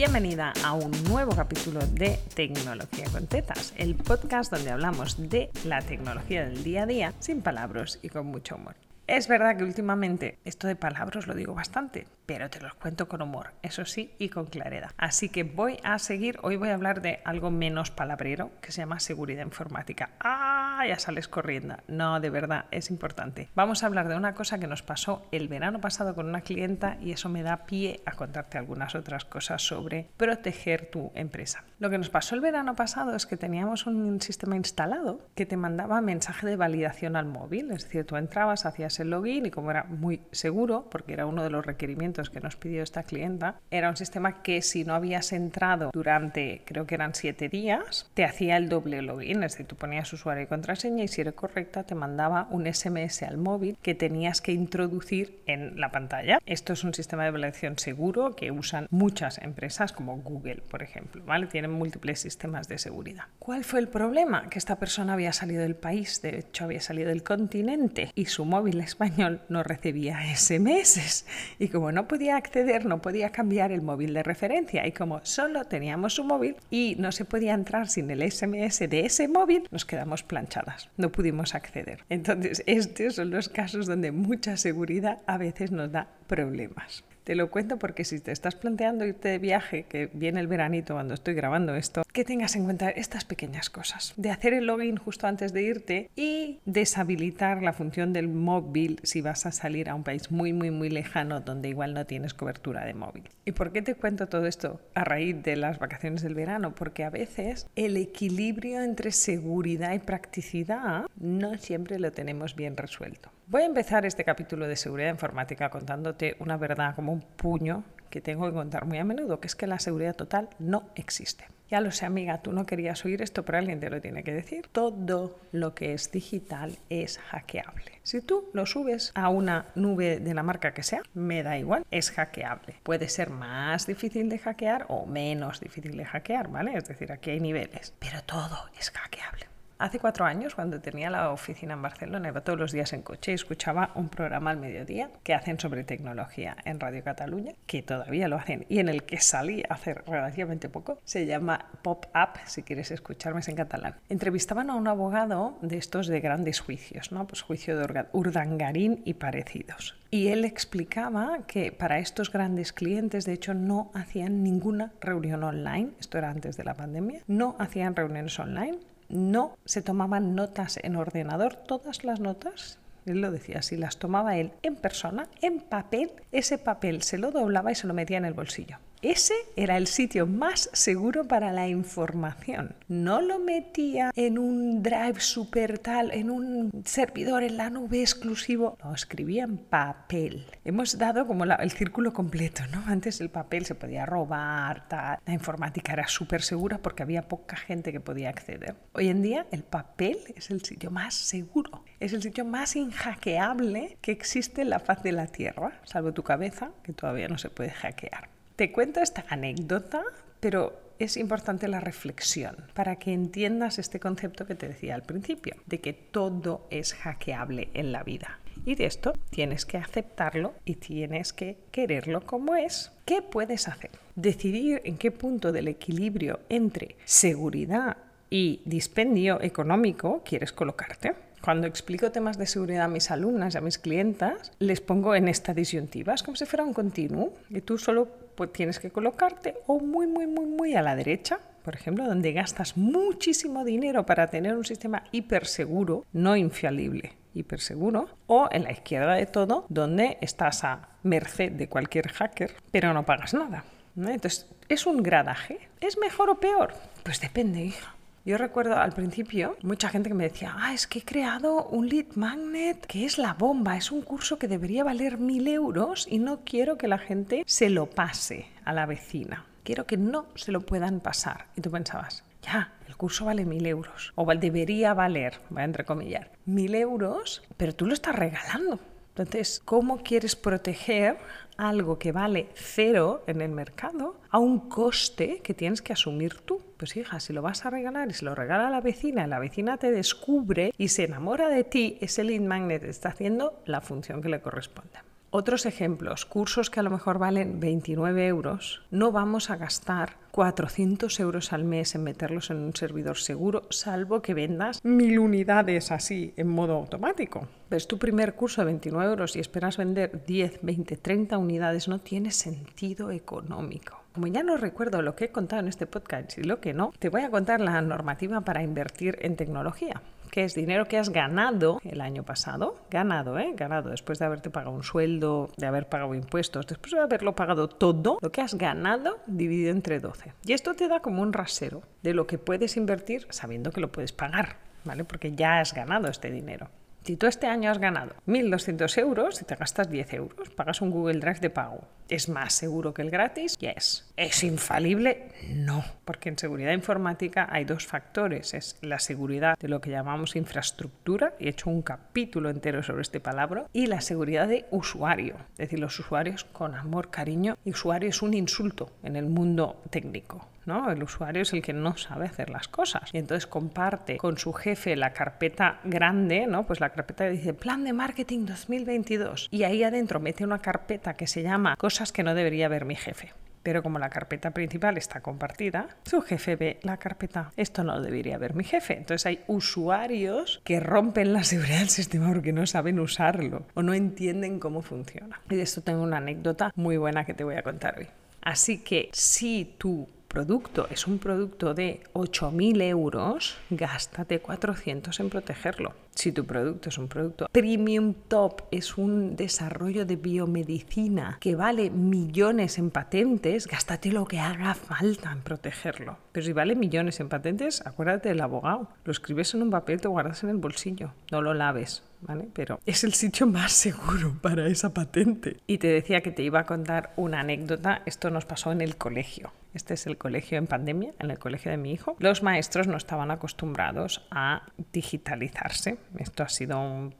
Bienvenida a un nuevo capítulo de Tecnología con Tetas, el podcast donde hablamos de la tecnología del día a día sin palabras y con mucho humor. Es verdad que últimamente esto de palabras lo digo bastante, pero te los cuento con humor, eso sí, y con claridad. Así que voy a seguir, hoy voy a hablar de algo menos palabrero, que se llama seguridad informática. ¡Ah! Ya sales corriendo. No, de verdad, es importante. Vamos a hablar de una cosa que nos pasó el verano pasado con una clienta y eso me da pie a contarte algunas otras cosas sobre proteger tu empresa. Lo que nos pasó el verano pasado es que teníamos un sistema instalado que te mandaba mensaje de validación al móvil, es decir, tú entrabas, hacías el login y como era muy seguro, porque era uno de los requerimientos que nos pidió esta clienta, era un sistema que si no habías entrado durante, creo que eran siete días, te hacía el doble login, es decir, tú ponías usuario y contraseña y si era correcta te mandaba un SMS al móvil que tenías que introducir en la pantalla. Esto es un sistema de validación seguro que usan muchas empresas como Google, por ejemplo, ¿vale? Tienen múltiples sistemas de seguridad. ¿Cuál fue el problema? Que esta persona había salido del país, de hecho había salido del continente y su móvil español no recibía SMS. Y como no podía acceder, no podía cambiar el móvil de referencia y como solo teníamos un móvil y no se podía entrar sin el SMS de ese móvil, nos quedamos planchadas, no pudimos acceder. Entonces, estos son los casos donde mucha seguridad a veces nos da problemas. Te lo cuento porque si te estás planteando irte de viaje, que viene el veranito cuando estoy grabando esto, que tengas en cuenta estas pequeñas cosas. De hacer el login justo antes de irte y deshabilitar la función del móvil si vas a salir a un país muy, muy, muy lejano donde igual no tienes cobertura de móvil. ¿Y por qué te cuento todo esto a raíz de las vacaciones del verano? Porque a veces el equilibrio entre seguridad y practicidad no siempre lo tenemos bien resuelto. Voy a empezar este capítulo de seguridad informática contándote una verdad como un puño que tengo que contar muy a menudo, que es que la seguridad total no existe. Ya lo sé, amiga, tú no querías oír esto, pero alguien te lo tiene que decir. Todo lo que es digital es hackeable. Si tú lo subes a una nube de la marca que sea, me da igual, es hackeable. Puede ser más difícil de hackear o menos difícil de hackear, ¿vale? Es decir, aquí hay niveles, pero todo es hackeable. Hace cuatro años, cuando tenía la oficina en Barcelona, iba todos los días en coche y escuchaba un programa al mediodía que hacen sobre tecnología en Radio Cataluña, que todavía lo hacen y en el que salí hace relativamente poco. Se llama Pop Up, si quieres escucharme, es en catalán. Entrevistaban a un abogado de estos de grandes juicios, ¿no? Pues juicio de Urdangarín y parecidos. Y él explicaba que para estos grandes clientes, de hecho, no hacían ninguna reunión online, esto era antes de la pandemia, no hacían reuniones online, no se tomaban notas en ordenador, todas las notas, él lo decía, si las tomaba él en persona, en papel, ese papel se lo doblaba y se lo metía en el bolsillo. Ese era el sitio más seguro para la información. No lo metía en un drive super tal, en un servidor en la nube exclusivo. Lo escribía en papel. Hemos dado como el círculo completo, ¿no? Antes el papel se podía robar. La informática era súper segura porque había poca gente que podía acceder. Hoy en día el papel es el sitio más seguro. Es el sitio más inhackeable que existe en la faz de la Tierra, salvo tu cabeza, que todavía no se puede hackear. Te cuento esta anécdota, pero es importante la reflexión para que entiendas este concepto que te decía al principio, de que todo es hackeable en la vida. Y de esto tienes que aceptarlo y tienes que quererlo como es. ¿Qué puedes hacer? Decidir en qué punto del equilibrio entre seguridad y dispendio económico quieres colocarte. Cuando explico temas de seguridad a mis alumnas y a mis clientas, les pongo en esta disyuntiva, es como si fuera un continuo, y tú solo pues, tienes que colocarte o muy, muy, muy, muy a la derecha, por ejemplo, donde gastas muchísimo dinero para tener un sistema hiperseguro, no infalible, hiperseguro, o en la izquierda de todo, donde estás a merced de cualquier hacker, pero no pagas nada. Entonces, ¿es un gradaje? ¿Es mejor o peor? Pues depende, hija. Yo recuerdo al principio mucha gente que me decía, ah, es que he creado un lead magnet que es la bomba, es un curso que debería valer mil euros y no quiero que la gente se lo pase a la vecina. Quiero que no se lo puedan pasar. Y tú pensabas, ya, el curso vale mil euros. O debería valer, voy a entrecomillar, mil euros, pero tú lo estás regalando. Entonces, ¿cómo quieres proteger algo que vale cero en el mercado a un coste que tienes que asumir tú? Pues hija, si lo vas a regalar y se lo regala a la vecina, la vecina te descubre y se enamora de ti, ese lead magnet está haciendo la función que le corresponde. Otros ejemplos, cursos que a lo mejor valen 29 euros, no vamos a gastar 400 euros al mes en meterlos en un servidor seguro, salvo que vendas mil unidades así en modo automático. Ves tu primer curso de 29 euros y esperas vender 10, 20, 30 unidades, no tiene sentido económico. Como ya no recuerdo lo que he contado en este podcast y lo que no, te voy a contar la normativa para invertir en tecnología que es dinero que has ganado el año pasado, ganado, ¿eh? Ganado después de haberte pagado un sueldo, de haber pagado impuestos, después de haberlo pagado todo, lo que has ganado dividido entre 12. Y esto te da como un rasero de lo que puedes invertir sabiendo que lo puedes pagar, ¿vale? Porque ya has ganado este dinero. Si tú este año has ganado 1.200 euros y te gastas 10 euros, pagas un Google Drive de pago. ¿Es más seguro que el gratis? Yes. ¿Es infalible? No, porque en seguridad informática hay dos factores. Es la seguridad de lo que llamamos infraestructura, y he hecho un capítulo entero sobre este palabra, y la seguridad de usuario. Es decir, los usuarios con amor, cariño, y usuario es un insulto en el mundo técnico. ¿No? El usuario es el que no sabe hacer las cosas. Y entonces comparte con su jefe la carpeta grande, ¿no? Pues la carpeta dice Plan de Marketing 2022. Y ahí adentro mete una carpeta que se llama Cosas que no debería ver mi jefe. Pero como la carpeta principal está compartida, su jefe ve la carpeta. Esto no lo debería ver mi jefe. Entonces hay usuarios que rompen la seguridad del sistema porque no saben usarlo o no entienden cómo funciona. Y de esto tengo una anécdota muy buena que te voy a contar hoy. Así que si tú producto es un producto de 8.000 euros, gástate 400 en protegerlo. Si tu producto es un producto premium top, es un desarrollo de biomedicina que vale millones en patentes, gástate lo que haga falta en protegerlo. Pero si vale millones en patentes, acuérdate del abogado. Lo escribes en un papel, te guardas en el bolsillo, no lo laves. ¿Vale? Pero es el sitio más seguro para esa patente. Y te decía que te iba a contar una anécdota. Esto nos pasó en el colegio. Este es el colegio en pandemia, en el colegio de mi hijo. Los maestros no estaban acostumbrados a digitalizarse. Esto ha sido un,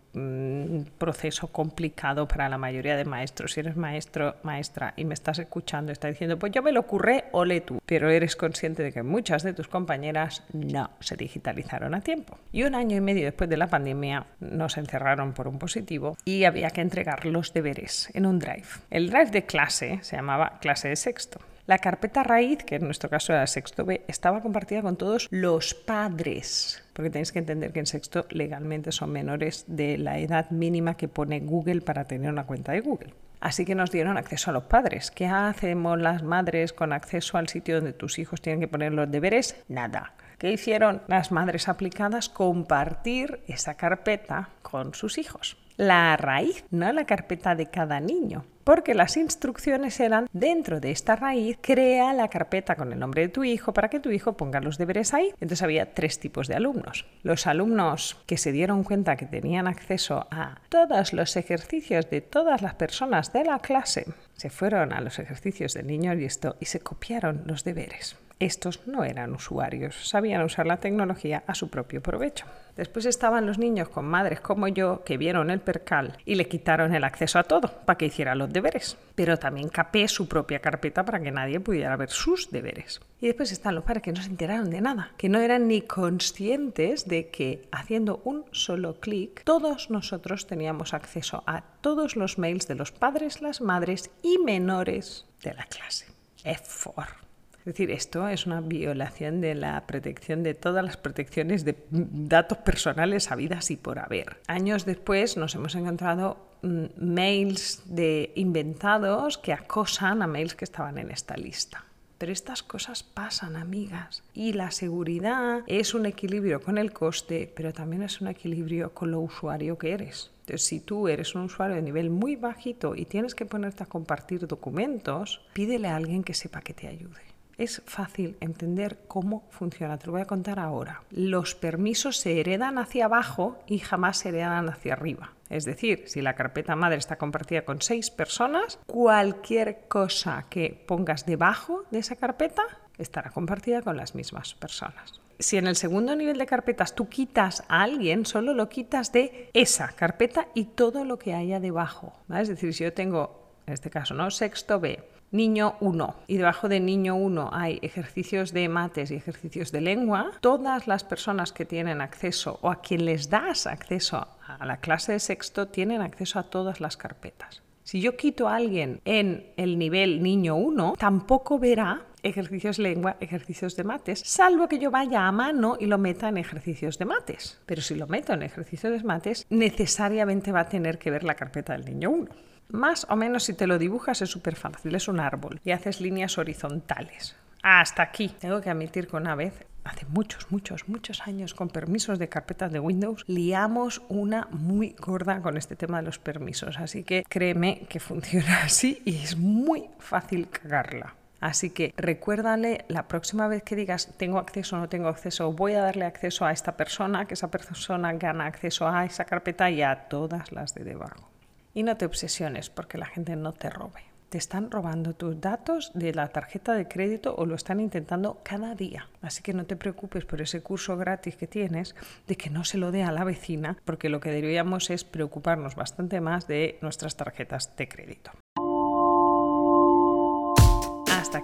proceso complicado para la mayoría de maestros. Si eres maestro, maestra y me estás escuchando, está diciendo, pues yo me lo ocurre, ole tú. Pero eres consciente de que muchas de tus compañeras no se digitalizaron a tiempo. Y un año y medio después de la pandemia nos encerraron por un positivo y había que entregar los deberes en un drive. El drive de clase se llamaba clase de sexto. La carpeta raíz, que en nuestro caso era sexto B, estaba compartida con todos los padres, porque tenéis que entender que en sexto legalmente son menores de la edad mínima que pone Google para tener una cuenta de Google. Así que nos dieron acceso a los padres. ¿Qué hacemos las madres con acceso al sitio donde tus hijos tienen que poner los deberes? Nada. ¿Qué hicieron las madres aplicadas? Compartir esa carpeta con sus hijos. La raíz, no la carpeta de cada niño porque las instrucciones eran dentro de esta raíz, crea la carpeta con el nombre de tu hijo para que tu hijo ponga los deberes ahí. Entonces había tres tipos de alumnos. Los alumnos que se dieron cuenta que tenían acceso a todos los ejercicios de todas las personas de la clase, se fueron a los ejercicios del niño y esto y se copiaron los deberes. Estos no eran usuarios, sabían usar la tecnología a su propio provecho. Después estaban los niños con madres como yo que vieron el percal y le quitaron el acceso a todo para que hiciera los deberes. Pero también capé su propia carpeta para que nadie pudiera ver sus deberes. Y después están los padres que no se enteraron de nada, que no eran ni conscientes de que haciendo un solo clic todos nosotros teníamos acceso a todos los mails de los padres, las madres y menores de la clase. EFOR. Es decir, esto es una violación de la protección de todas las protecciones de datos personales habidas y por haber. Años después nos hemos encontrado mm, mails de inventados que acosan a mails que estaban en esta lista. Pero estas cosas pasan, amigas. Y la seguridad es un equilibrio con el coste, pero también es un equilibrio con lo usuario que eres. Entonces, si tú eres un usuario de nivel muy bajito y tienes que ponerte a compartir documentos, pídele a alguien que sepa que te ayude es fácil entender cómo funciona. Te lo voy a contar ahora. Los permisos se heredan hacia abajo y jamás se heredan hacia arriba. Es decir, si la carpeta madre está compartida con seis personas, cualquier cosa que pongas debajo de esa carpeta estará compartida con las mismas personas. Si en el segundo nivel de carpetas tú quitas a alguien, solo lo quitas de esa carpeta y todo lo que haya debajo. Es decir, si yo tengo, en este caso, ¿no? sexto B, niño 1 y debajo de niño 1 hay ejercicios de mates y ejercicios de lengua, todas las personas que tienen acceso o a quien les das acceso a la clase de sexto tienen acceso a todas las carpetas. Si yo quito a alguien en el nivel niño 1, tampoco verá ejercicios lengua, ejercicios de mates, salvo que yo vaya a mano y lo meta en ejercicios de mates. Pero si lo meto en ejercicios de mates, necesariamente va a tener que ver la carpeta del niño 1. Más o menos si te lo dibujas es súper fácil, es un árbol y haces líneas horizontales. Hasta aquí. Tengo que admitir que una vez hace muchos, muchos, muchos años con permisos de carpetas de Windows, liamos una muy gorda con este tema de los permisos. Así que créeme que funciona así y es muy fácil cagarla. Así que recuérdale la próxima vez que digas tengo acceso o no tengo acceso, voy a darle acceso a esta persona, que esa persona gana acceso a esa carpeta y a todas las de debajo. Y no te obsesiones porque la gente no te robe te están robando tus datos de la tarjeta de crédito o lo están intentando cada día. Así que no te preocupes por ese curso gratis que tienes de que no se lo dé a la vecina, porque lo que deberíamos es preocuparnos bastante más de nuestras tarjetas de crédito.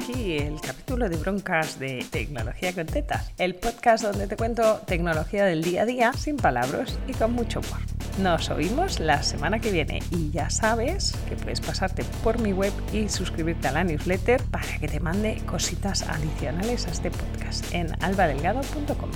Aquí el capítulo de broncas de Tecnología con Tetas, el podcast donde te cuento tecnología del día a día sin palabras y con mucho humor. Nos oímos la semana que viene y ya sabes que puedes pasarte por mi web y suscribirte a la newsletter para que te mande cositas adicionales a este podcast en albadelgado.com.